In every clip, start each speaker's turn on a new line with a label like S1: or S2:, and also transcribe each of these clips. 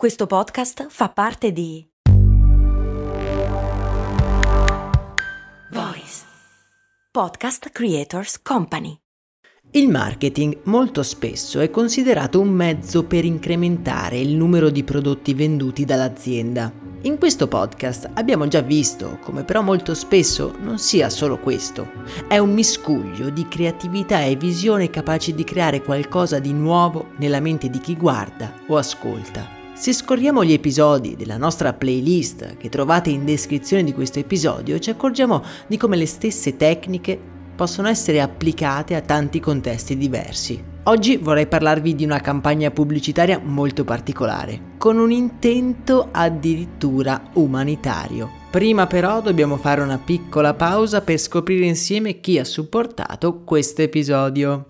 S1: Questo podcast fa parte di Voice Podcast Creators Company.
S2: Il marketing molto spesso è considerato un mezzo per incrementare il numero di prodotti venduti dall'azienda. In questo podcast abbiamo già visto come però molto spesso non sia solo questo, è un miscuglio di creatività e visione capaci di creare qualcosa di nuovo nella mente di chi guarda o ascolta. Se scorriamo gli episodi della nostra playlist che trovate in descrizione di questo episodio, ci accorgiamo di come le stesse tecniche possono essere applicate a tanti contesti diversi. Oggi vorrei parlarvi di una campagna pubblicitaria molto particolare, con un intento addirittura umanitario. Prima però dobbiamo fare una piccola pausa per scoprire insieme chi ha supportato questo episodio.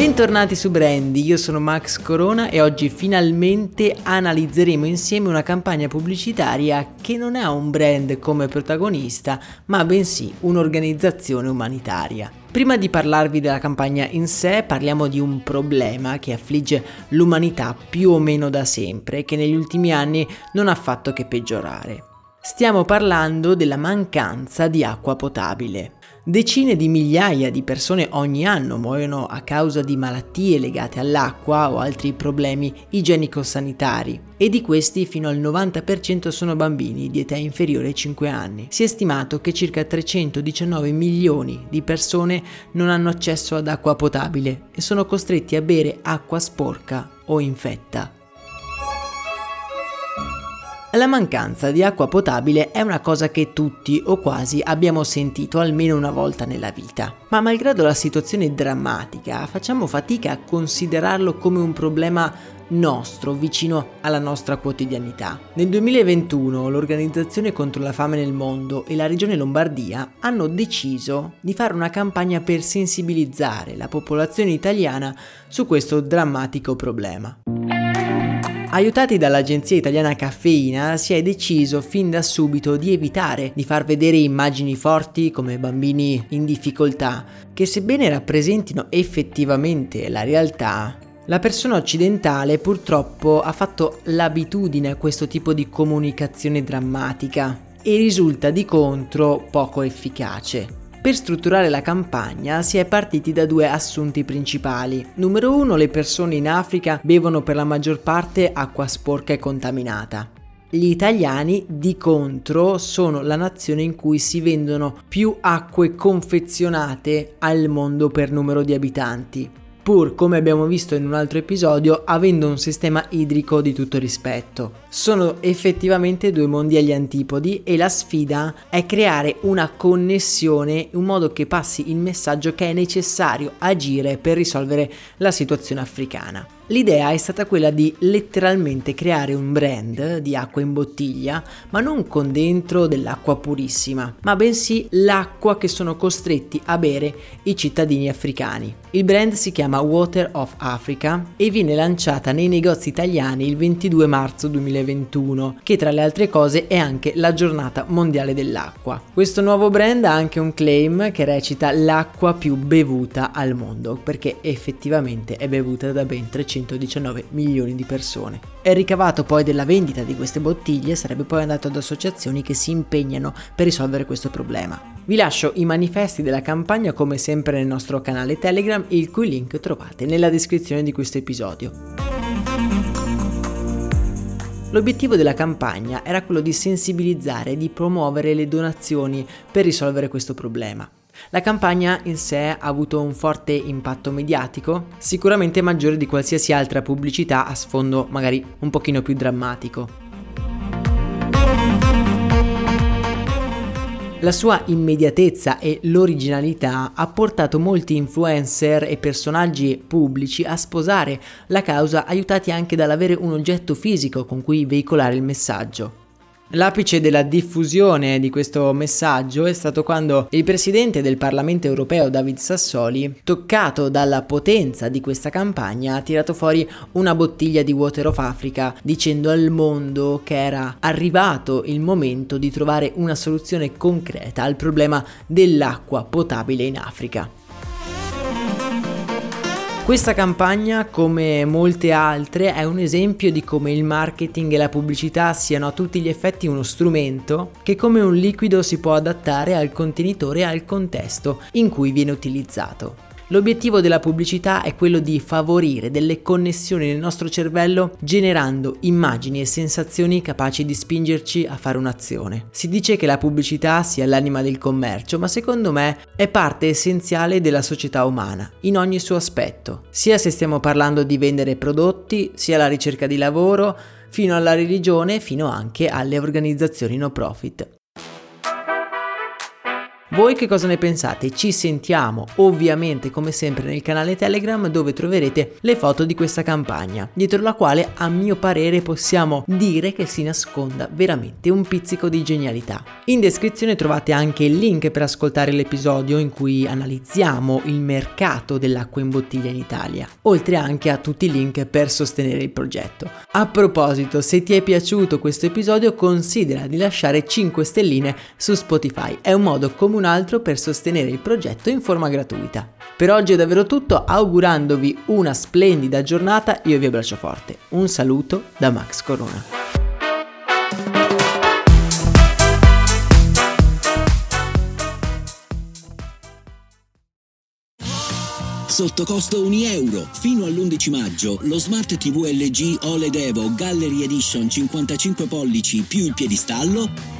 S2: Bentornati su Brandy, io sono Max Corona e oggi finalmente analizzeremo insieme una campagna pubblicitaria che non ha un brand come protagonista, ma bensì un'organizzazione umanitaria. Prima di parlarvi della campagna in sé, parliamo di un problema che affligge l'umanità più o meno da sempre e che negli ultimi anni non ha fatto che peggiorare. Stiamo parlando della mancanza di acqua potabile. Decine di migliaia di persone ogni anno muoiono a causa di malattie legate all'acqua o altri problemi igienico-sanitari e di questi fino al 90% sono bambini di età inferiore ai 5 anni. Si è stimato che circa 319 milioni di persone non hanno accesso ad acqua potabile e sono costretti a bere acqua sporca o infetta. La mancanza di acqua potabile è una cosa che tutti o quasi abbiamo sentito almeno una volta nella vita, ma malgrado la situazione drammatica facciamo fatica a considerarlo come un problema nostro, vicino alla nostra quotidianità. Nel 2021 l'Organizzazione contro la fame nel mondo e la Regione Lombardia hanno deciso di fare una campagna per sensibilizzare la popolazione italiana su questo drammatico problema. Aiutati dall'agenzia italiana Caffeina si è deciso fin da subito di evitare di far vedere immagini forti come bambini in difficoltà, che sebbene rappresentino effettivamente la realtà, la persona occidentale purtroppo ha fatto l'abitudine a questo tipo di comunicazione drammatica e risulta di contro poco efficace. Per strutturare la campagna si è partiti da due assunti principali. Numero uno, le persone in Africa bevono per la maggior parte acqua sporca e contaminata. Gli italiani, di contro, sono la nazione in cui si vendono più acque confezionate al mondo per numero di abitanti pur come abbiamo visto in un altro episodio avendo un sistema idrico di tutto rispetto. Sono effettivamente due mondi agli antipodi e la sfida è creare una connessione in modo che passi il messaggio che è necessario agire per risolvere la situazione africana. L'idea è stata quella di letteralmente creare un brand di acqua in bottiglia, ma non con dentro dell'acqua purissima, ma bensì l'acqua che sono costretti a bere i cittadini africani. Il brand si chiama Water of Africa e viene lanciata nei negozi italiani il 22 marzo 2021, che tra le altre cose è anche la giornata mondiale dell'acqua. Questo nuovo brand ha anche un claim che recita l'acqua più bevuta al mondo, perché effettivamente è bevuta da ben 300 119 milioni di persone. Il ricavato poi della vendita di queste bottiglie sarebbe poi andato ad associazioni che si impegnano per risolvere questo problema. Vi lascio i manifesti della campagna come sempre nel nostro canale Telegram, il cui link trovate nella descrizione di questo episodio. L'obiettivo della campagna era quello di sensibilizzare e di promuovere le donazioni per risolvere questo problema. La campagna in sé ha avuto un forte impatto mediatico, sicuramente maggiore di qualsiasi altra pubblicità a sfondo magari un pochino più drammatico. La sua immediatezza e l'originalità ha portato molti influencer e personaggi pubblici a sposare la causa aiutati anche dall'avere un oggetto fisico con cui veicolare il messaggio. L'apice della diffusione di questo messaggio è stato quando il presidente del Parlamento europeo David Sassoli, toccato dalla potenza di questa campagna, ha tirato fuori una bottiglia di Water of Africa dicendo al mondo che era arrivato il momento di trovare una soluzione concreta al problema dell'acqua potabile in Africa. Questa campagna, come molte altre, è un esempio di come il marketing e la pubblicità siano a tutti gli effetti uno strumento che come un liquido si può adattare al contenitore e al contesto in cui viene utilizzato. L'obiettivo della pubblicità è quello di favorire delle connessioni nel nostro cervello generando immagini e sensazioni capaci di spingerci a fare un'azione. Si dice che la pubblicità sia l'anima del commercio, ma secondo me è parte essenziale della società umana, in ogni suo aspetto, sia se stiamo parlando di vendere prodotti, sia la ricerca di lavoro, fino alla religione, fino anche alle organizzazioni no profit. Voi che cosa ne pensate? Ci sentiamo ovviamente come sempre nel canale Telegram dove troverete le foto di questa campagna, dietro la quale a mio parere possiamo dire che si nasconda veramente un pizzico di genialità. In descrizione trovate anche il link per ascoltare l'episodio in cui analizziamo il mercato dell'acqua in bottiglia in Italia, oltre anche a tutti i link per sostenere il progetto. A proposito, se ti è piaciuto questo episodio considera di lasciare 5 stelline su Spotify, è un modo comunque un altro per sostenere il progetto in forma gratuita. Per oggi è davvero tutto, augurandovi una splendida giornata, io vi abbraccio forte. Un saluto da Max Corona.
S3: sotto costo 1 euro. Fino all'11 maggio lo Smart TV LG OLED Evo Gallery Edition 55 pollici più il piedistallo